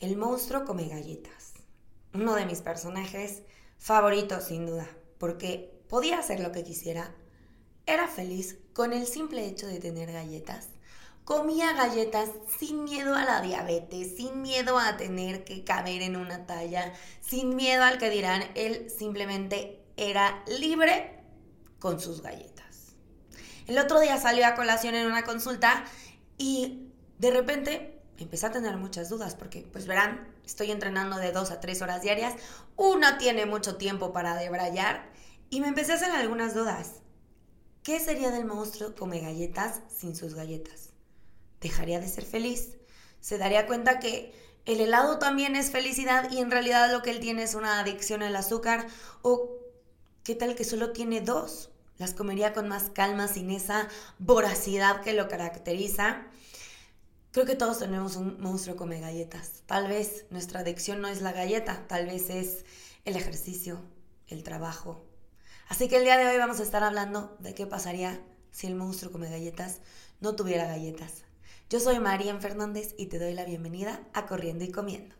El monstruo come galletas. Uno de mis personajes favoritos, sin duda, porque podía hacer lo que quisiera. Era feliz con el simple hecho de tener galletas. Comía galletas sin miedo a la diabetes, sin miedo a tener que caber en una talla, sin miedo al que dirán. Él simplemente era libre con sus galletas. El otro día salió a colación en una consulta y de repente empecé a tener muchas dudas porque, pues verán, estoy entrenando de dos a tres horas diarias, uno tiene mucho tiempo para debrayar y me empecé a hacer algunas dudas. ¿Qué sería del monstruo come galletas sin sus galletas? ¿Dejaría de ser feliz? ¿Se daría cuenta que el helado también es felicidad y en realidad lo que él tiene es una adicción al azúcar? ¿O qué tal que solo tiene dos? Las comería con más calma sin esa voracidad que lo caracteriza. Creo que todos tenemos un monstruo come galletas. Tal vez nuestra adicción no es la galleta, tal vez es el ejercicio, el trabajo. Así que el día de hoy vamos a estar hablando de qué pasaría si el monstruo come galletas no tuviera galletas. Yo soy Marian Fernández y te doy la bienvenida a Corriendo y Comiendo.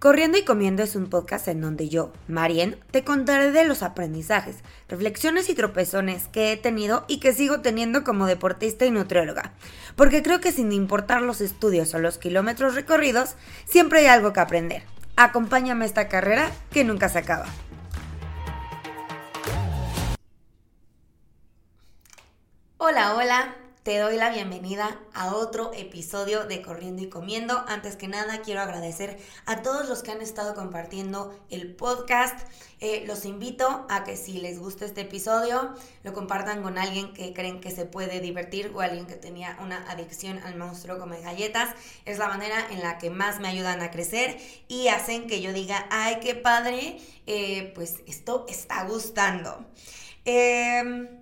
Corriendo y Comiendo es un podcast en donde yo, Marien, te contaré de los aprendizajes, reflexiones y tropezones que he tenido y que sigo teniendo como deportista y nutrióloga. Porque creo que sin importar los estudios o los kilómetros recorridos, siempre hay algo que aprender. Acompáñame a esta carrera que nunca se acaba. Hola, hola, te doy la bienvenida a otro episodio de Corriendo y Comiendo. Antes que nada, quiero agradecer a todos los que han estado compartiendo el podcast. Eh, los invito a que si les gusta este episodio, lo compartan con alguien que creen que se puede divertir o alguien que tenía una adicción al monstruo come galletas. Es la manera en la que más me ayudan a crecer y hacen que yo diga, ay, qué padre, eh, pues esto está gustando. Eh,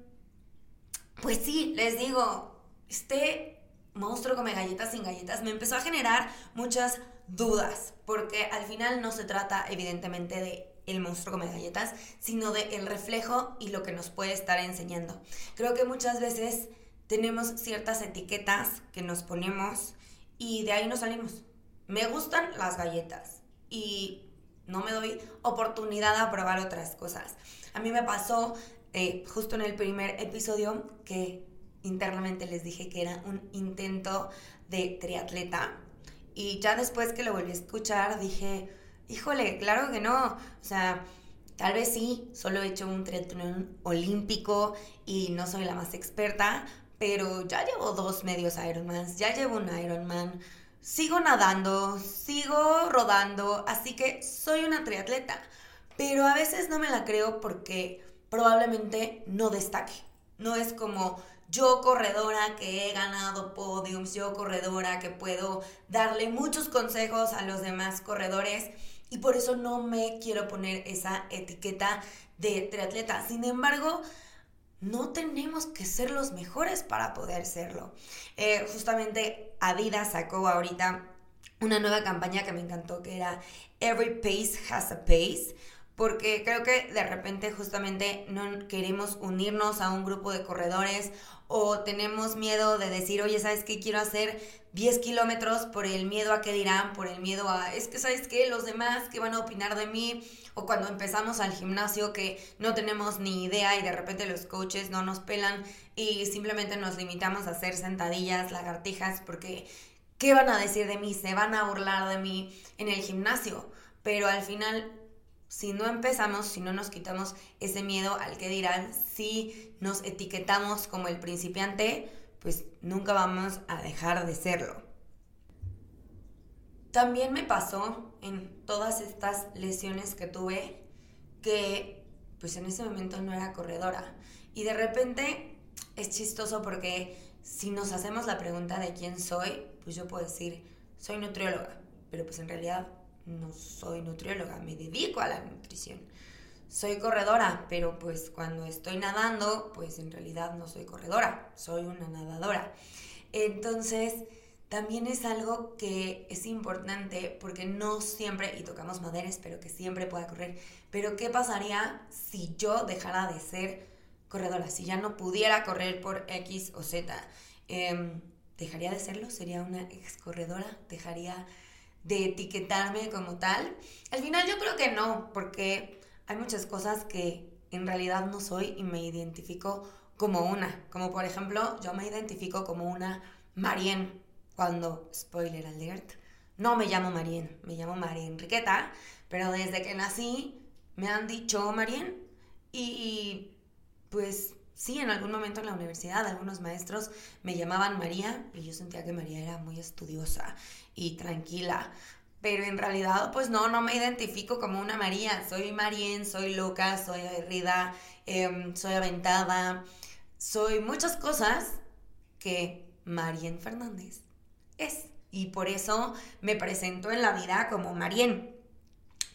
pues sí, les digo, este monstruo come galletas sin galletas me empezó a generar muchas dudas, porque al final no se trata evidentemente de el monstruo come galletas, sino de el reflejo y lo que nos puede estar enseñando. Creo que muchas veces tenemos ciertas etiquetas que nos ponemos y de ahí nos salimos. Me gustan las galletas y no me doy oportunidad a probar otras cosas. A mí me pasó eh, justo en el primer episodio que internamente les dije que era un intento de triatleta. Y ya después que lo volví a escuchar dije, híjole, claro que no. O sea, tal vez sí, solo he hecho un triatlón olímpico y no soy la más experta, pero ya llevo dos medios Ironman, ya llevo un Ironman, sigo nadando, sigo rodando, así que soy una triatleta. Pero a veces no me la creo porque probablemente no destaque. No es como yo corredora que he ganado podiums, yo corredora que puedo darle muchos consejos a los demás corredores y por eso no me quiero poner esa etiqueta de triatleta. Sin embargo, no tenemos que ser los mejores para poder serlo. Eh, justamente Adidas sacó ahorita una nueva campaña que me encantó que era Every Pace has a Pace porque creo que de repente justamente no queremos unirnos a un grupo de corredores o tenemos miedo de decir, oye, ¿sabes qué? Quiero hacer 10 kilómetros por el miedo a qué dirán, por el miedo a, es que, ¿sabes qué? Los demás, ¿qué van a opinar de mí? O cuando empezamos al gimnasio que no tenemos ni idea y de repente los coaches no nos pelan y simplemente nos limitamos a hacer sentadillas, lagartijas, porque ¿qué van a decir de mí? Se van a burlar de mí en el gimnasio. Pero al final si no empezamos, si no nos quitamos ese miedo al que dirán, si nos etiquetamos como el principiante, pues nunca vamos a dejar de serlo. También me pasó en todas estas lesiones que tuve que pues en ese momento no era corredora. Y de repente es chistoso porque si nos hacemos la pregunta de quién soy, pues yo puedo decir, soy nutrióloga, pero pues en realidad no soy nutrióloga, me dedico a la nutrición. Soy corredora, pero pues cuando estoy nadando, pues en realidad no soy corredora, soy una nadadora. Entonces, también es algo que es importante porque no siempre, y tocamos madera, espero que siempre pueda correr, pero ¿qué pasaría si yo dejara de ser corredora? Si ya no pudiera correr por X o Z. Em, ¿Dejaría de serlo? ¿Sería una ex corredora? ¿Dejaría de etiquetarme como tal? Al final yo creo que no, porque hay muchas cosas que en realidad no soy y me identifico como una. Como por ejemplo, yo me identifico como una Marien cuando, spoiler alert, no me llamo Marien, me llamo María Enriqueta, pero desde que nací me han dicho Marien y pues sí, en algún momento en la universidad algunos maestros me llamaban María y yo sentía que María era muy estudiosa y tranquila. Pero en realidad, pues no, no me identifico como una María. Soy Marien, soy loca, soy aguerrida, em, soy aventada, soy muchas cosas que Marien Fernández es. Y por eso me presento en la vida como Marien.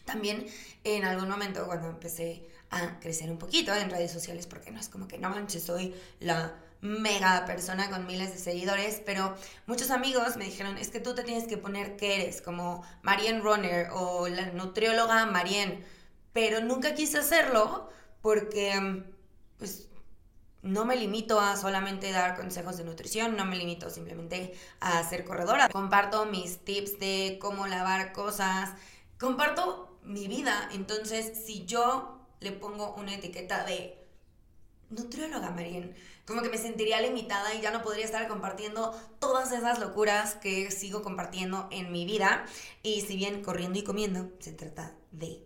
También en algún momento cuando empecé a crecer un poquito en redes sociales, porque no es como que no manches, soy la mega persona con miles de seguidores, pero muchos amigos me dijeron, es que tú te tienes que poner que eres, como Marianne Runner o la nutrióloga Marianne, pero nunca quise hacerlo porque pues no me limito a solamente dar consejos de nutrición, no me limito simplemente a ser corredora. Comparto mis tips de cómo lavar cosas, comparto mi vida, entonces si yo le pongo una etiqueta de nutrióloga, Marien. Como que me sentiría limitada y ya no podría estar compartiendo todas esas locuras que sigo compartiendo en mi vida. Y si bien corriendo y comiendo se trata de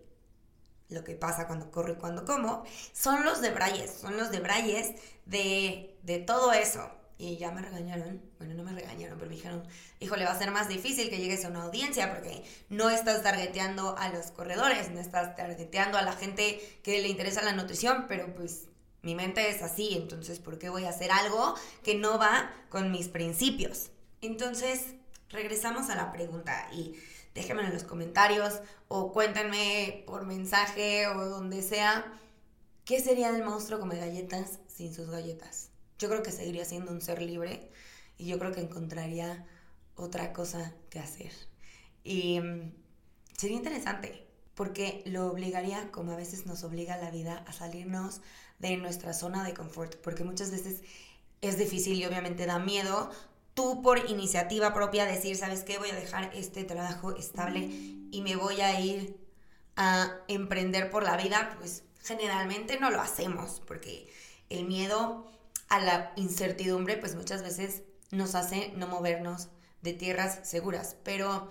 lo que pasa cuando corro y cuando como, son los de Brayes, son los de Brayes de, de todo eso. Y ya me regañaron, bueno, no me regañaron, pero me dijeron, híjole, va a ser más difícil que llegues a una audiencia porque no estás targeteando a los corredores, no estás targeteando a la gente que le interesa la nutrición, pero pues mi mente es así, entonces, ¿por qué voy a hacer algo que no va con mis principios? Entonces, regresamos a la pregunta y déjenme en los comentarios o cuéntenme por mensaje o donde sea, ¿qué sería del monstruo come galletas sin sus galletas? Yo creo que seguiría siendo un ser libre y yo creo que encontraría otra cosa que hacer. Y mm, sería interesante porque lo obligaría, como a veces nos obliga la vida, a salirnos de nuestra zona de confort, porque muchas veces es difícil y obviamente da miedo tú por iniciativa propia decir, ¿sabes qué? Voy a dejar este trabajo estable y me voy a ir a emprender por la vida, pues generalmente no lo hacemos, porque el miedo a la incertidumbre, pues muchas veces nos hace no movernos de tierras seguras. Pero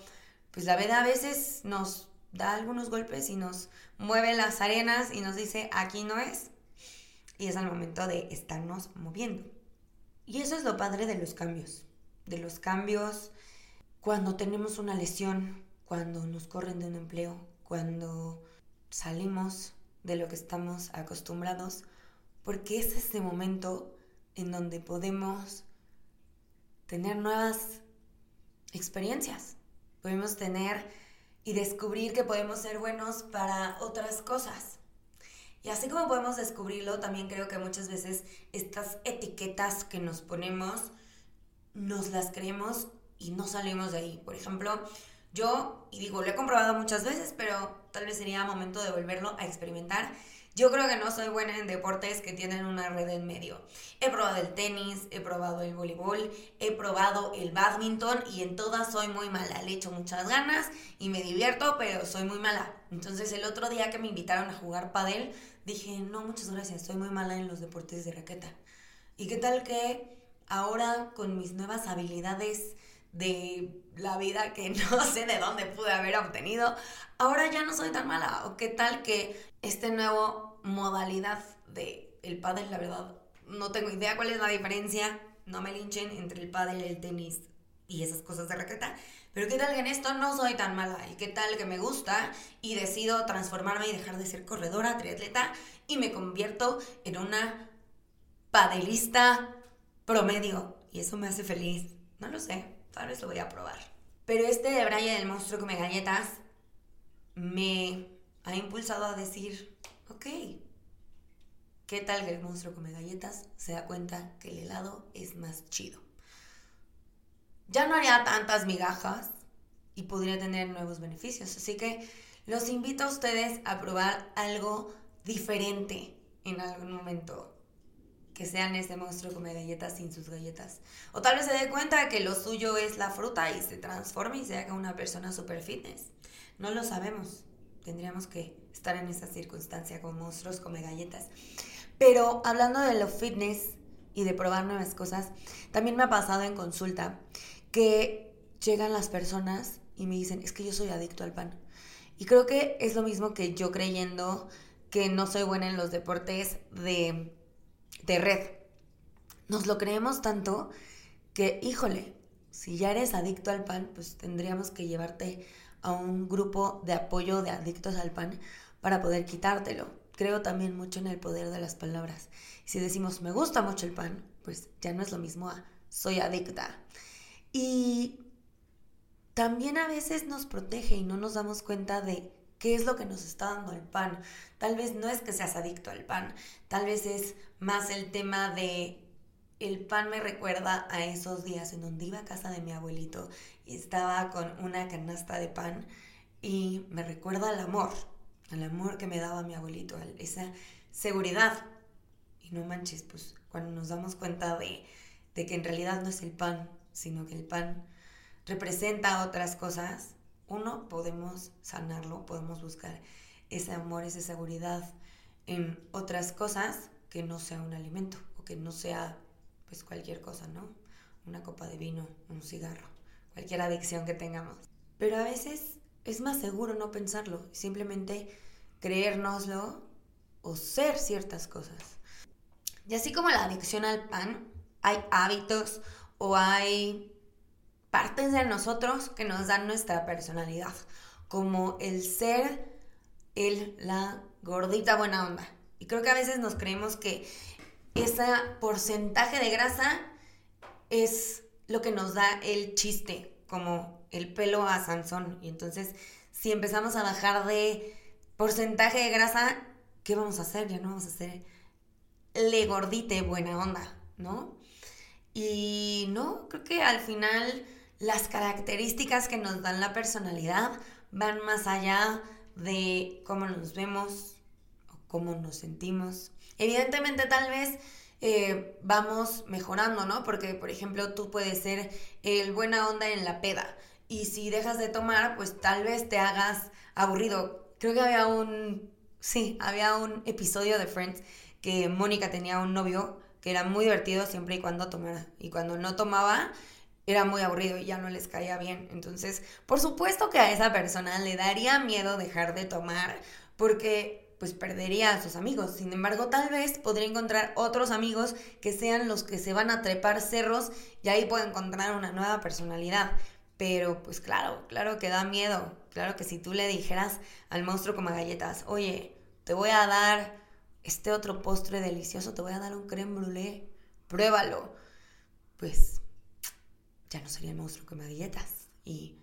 pues la vida a veces nos da algunos golpes y nos mueve las arenas y nos dice, aquí no es. Y es al momento de estarnos moviendo. Y eso es lo padre de los cambios. De los cambios cuando tenemos una lesión, cuando nos corren de un empleo, cuando salimos de lo que estamos acostumbrados, porque es ese momento en donde podemos tener nuevas experiencias. Podemos tener y descubrir que podemos ser buenos para otras cosas. Y así como podemos descubrirlo, también creo que muchas veces estas etiquetas que nos ponemos, nos las creemos y no salimos de ahí. Por ejemplo, yo, y digo, lo he comprobado muchas veces, pero tal vez sería momento de volverlo a experimentar yo creo que no soy buena en deportes que tienen una red en medio. He probado el tenis, he probado el voleibol, he probado el badminton y en todas soy muy mala. Le echo muchas ganas y me divierto, pero soy muy mala. Entonces el otro día que me invitaron a jugar padel, dije, no, muchas gracias, soy muy mala en los deportes de raqueta. ¿Y qué tal que ahora con mis nuevas habilidades de la vida que no sé de dónde pude haber obtenido, ahora ya no soy tan mala? ¿O qué tal que este nuevo modalidad de el pádel, la verdad, no tengo idea cuál es la diferencia, no me linchen entre el pádel, el tenis y esas cosas de raqueta, pero qué tal que en esto no soy tan mala y qué tal que me gusta y decido transformarme y dejar de ser corredora, triatleta y me convierto en una padelista promedio y eso me hace feliz. No lo sé, tal vez lo voy a probar. Pero este de Brian del monstruo come galletas me ha impulsado a decir, ok, ¿qué tal que el monstruo come galletas? Se da cuenta que el helado es más chido. Ya no haría tantas migajas y podría tener nuevos beneficios. Así que los invito a ustedes a probar algo diferente en algún momento. que sean ese monstruo come galletas sin sus galletas. O tal vez se dé cuenta que lo suyo es la fruta y se transforme y se haga una persona super fitness. No lo sabemos. Tendríamos que estar en esa circunstancia con monstruos come galletas. Pero hablando de lo fitness y de probar nuevas cosas, también me ha pasado en consulta que llegan las personas y me dicen, es que yo soy adicto al pan. Y creo que es lo mismo que yo creyendo que no soy buena en los deportes de, de red. Nos lo creemos tanto que, híjole, si ya eres adicto al pan, pues tendríamos que llevarte a un grupo de apoyo de adictos al pan para poder quitártelo. Creo también mucho en el poder de las palabras. Si decimos me gusta mucho el pan, pues ya no es lo mismo a soy adicta. Y también a veces nos protege y no nos damos cuenta de qué es lo que nos está dando el pan. Tal vez no es que seas adicto al pan, tal vez es más el tema de el pan me recuerda a esos días en donde iba a casa de mi abuelito estaba con una canasta de pan y me recuerda al amor, al amor que me daba mi abuelito, esa seguridad. Y no manches, pues cuando nos damos cuenta de, de que en realidad no es el pan, sino que el pan representa otras cosas, uno, podemos sanarlo, podemos buscar ese amor, esa seguridad en otras cosas que no sea un alimento o que no sea pues cualquier cosa, ¿no? Una copa de vino, un cigarro, cualquier adicción que tengamos. Pero a veces es más seguro no pensarlo, simplemente creérnoslo o ser ciertas cosas. Y así como la adicción al pan, hay hábitos o hay partes de nosotros que nos dan nuestra personalidad, como el ser el, la gordita buena onda. Y creo que a veces nos creemos que ese porcentaje de grasa es lo que nos da el chiste, como el pelo a Sansón. Y entonces, si empezamos a bajar de porcentaje de grasa, ¿qué vamos a hacer? Ya no vamos a hacer le gordite buena onda, ¿no? Y no, creo que al final las características que nos dan la personalidad van más allá de cómo nos vemos o cómo nos sentimos. Evidentemente tal vez eh, vamos mejorando, ¿no? Porque, por ejemplo, tú puedes ser el buena onda en la peda y si dejas de tomar, pues tal vez te hagas aburrido. Creo que había un, sí, había un episodio de Friends que Mónica tenía un novio que era muy divertido siempre y cuando tomara. Y cuando no tomaba, era muy aburrido y ya no les caía bien. Entonces, por supuesto que a esa persona le daría miedo dejar de tomar porque pues perdería a sus amigos. Sin embargo, tal vez podría encontrar otros amigos que sean los que se van a trepar cerros y ahí puede encontrar una nueva personalidad. Pero pues claro, claro que da miedo. Claro que si tú le dijeras al monstruo como galletas, oye, te voy a dar este otro postre delicioso, te voy a dar un creme brûlée, pruébalo. Pues ya no sería el monstruo me galletas. ¿Y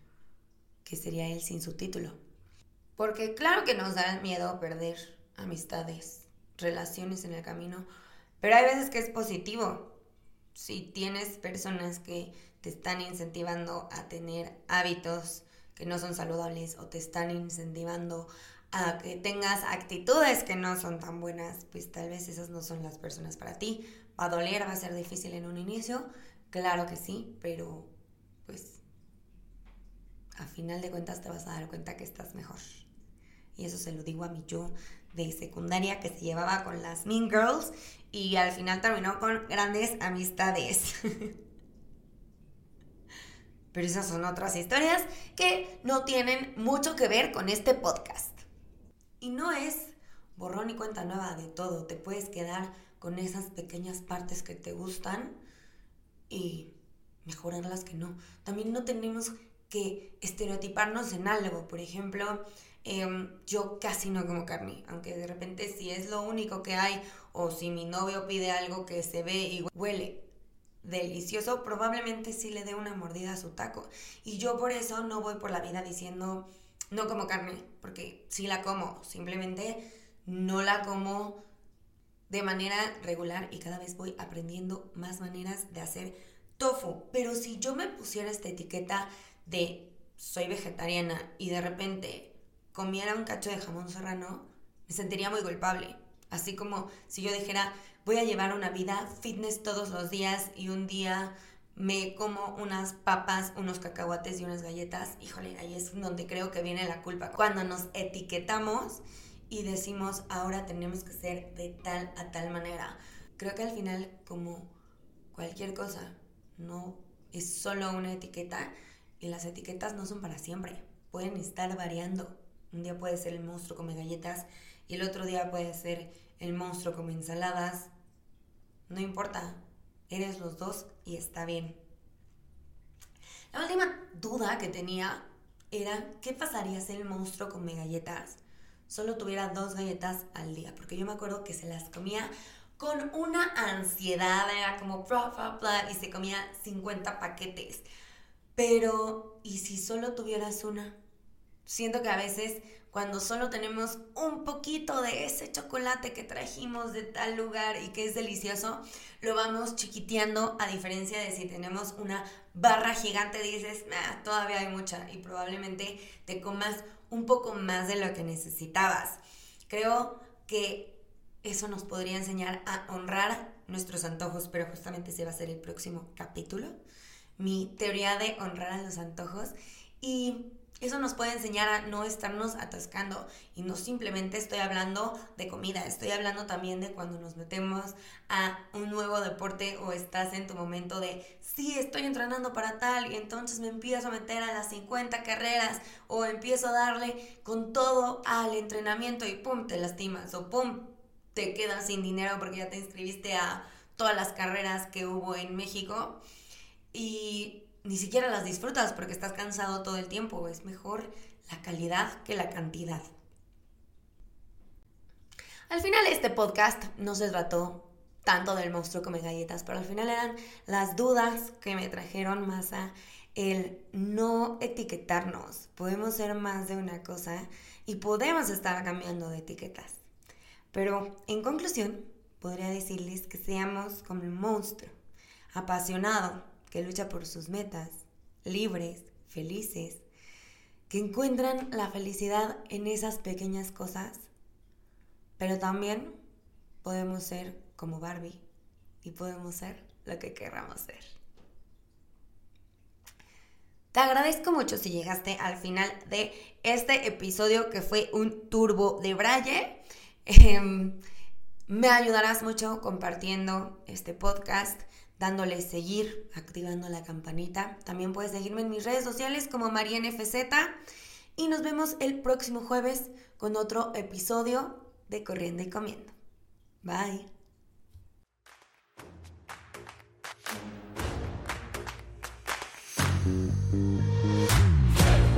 qué sería él sin su título? Porque claro que nos da miedo perder amistades, relaciones en el camino, pero hay veces que es positivo. Si tienes personas que te están incentivando a tener hábitos que no son saludables o te están incentivando a que tengas actitudes que no son tan buenas, pues tal vez esas no son las personas para ti. Va a doler, va a ser difícil en un inicio, Claro que sí, pero pues a final de cuentas te vas a dar cuenta que estás mejor. Y eso se lo digo a mi yo de secundaria que se llevaba con las Mean Girls y al final terminó con grandes amistades. Pero esas son otras historias que no tienen mucho que ver con este podcast. Y no es borrón y cuenta nueva de todo. Te puedes quedar con esas pequeñas partes que te gustan y mejorar las que no. También no tenemos que estereotiparnos en algo. Por ejemplo, em, yo casi no como carne, aunque de repente si es lo único que hay o si mi novio pide algo que se ve y huele delicioso, probablemente sí le dé una mordida a su taco. Y yo por eso no voy por la vida diciendo no como carne, porque sí la como, simplemente no la como de manera regular y cada vez voy aprendiendo más maneras de hacer tofu. Pero si yo me pusiera esta etiqueta de soy vegetariana y de repente comiera un cacho de jamón serrano, me sentiría muy culpable. Así como si yo dijera, voy a llevar una vida fitness todos los días y un día me como unas papas, unos cacahuates y unas galletas, híjole, ahí es donde creo que viene la culpa. Cuando nos etiquetamos y decimos, ahora tenemos que ser de tal a tal manera. Creo que al final, como cualquier cosa, no es solo una etiqueta y las etiquetas no son para siempre, pueden estar variando. Un día puede ser el monstruo come galletas y el otro día puede ser el monstruo come ensaladas. No importa, Eres los dos y está bien. La última duda que tenía era qué pasaría si el monstruo come galletas solo tuviera dos galletas al día, porque yo me acuerdo que se las comía con una ansiedad, era como bla, bla, bla, y se comía 50 paquetes. Pero, ¿y si solo tuvieras una? Siento que a veces cuando solo tenemos un poquito de ese chocolate que trajimos de tal lugar y que es delicioso, lo vamos chiquiteando a diferencia de si tenemos una barra gigante, dices, todavía hay mucha y probablemente te comas un poco más de lo que necesitabas. Creo que eso nos podría enseñar a honrar nuestros antojos, pero justamente ese va a ser el próximo capítulo, mi teoría de honrar a los antojos y eso nos puede enseñar a no estarnos atascando y no simplemente estoy hablando de comida, estoy hablando también de cuando nos metemos a un nuevo deporte o estás en tu momento de, sí, estoy entrenando para tal y entonces me empiezo a meter a las 50 carreras o empiezo a darle con todo al entrenamiento y pum, te lastimas o pum, te quedas sin dinero porque ya te inscribiste a todas las carreras que hubo en México. Y ni siquiera las disfrutas porque estás cansado todo el tiempo. Es mejor la calidad que la cantidad. Al final este podcast no se trató tanto del monstruo come galletas, pero al final eran las dudas que me trajeron más a el no etiquetarnos. Podemos ser más de una cosa y podemos estar cambiando de etiquetas. Pero en conclusión, podría decirles que seamos como el monstruo, apasionado, que lucha por sus metas, libres, felices, que encuentran la felicidad en esas pequeñas cosas, pero también podemos ser como Barbie y podemos ser lo que querramos ser. Te agradezco mucho si llegaste al final de este episodio que fue un turbo de Braille. Em, me ayudarás mucho compartiendo este podcast dándole seguir, activando la campanita. También puedes seguirme en mis redes sociales como MarianFZ y nos vemos el próximo jueves con otro episodio de Corriendo y Comiendo. Bye.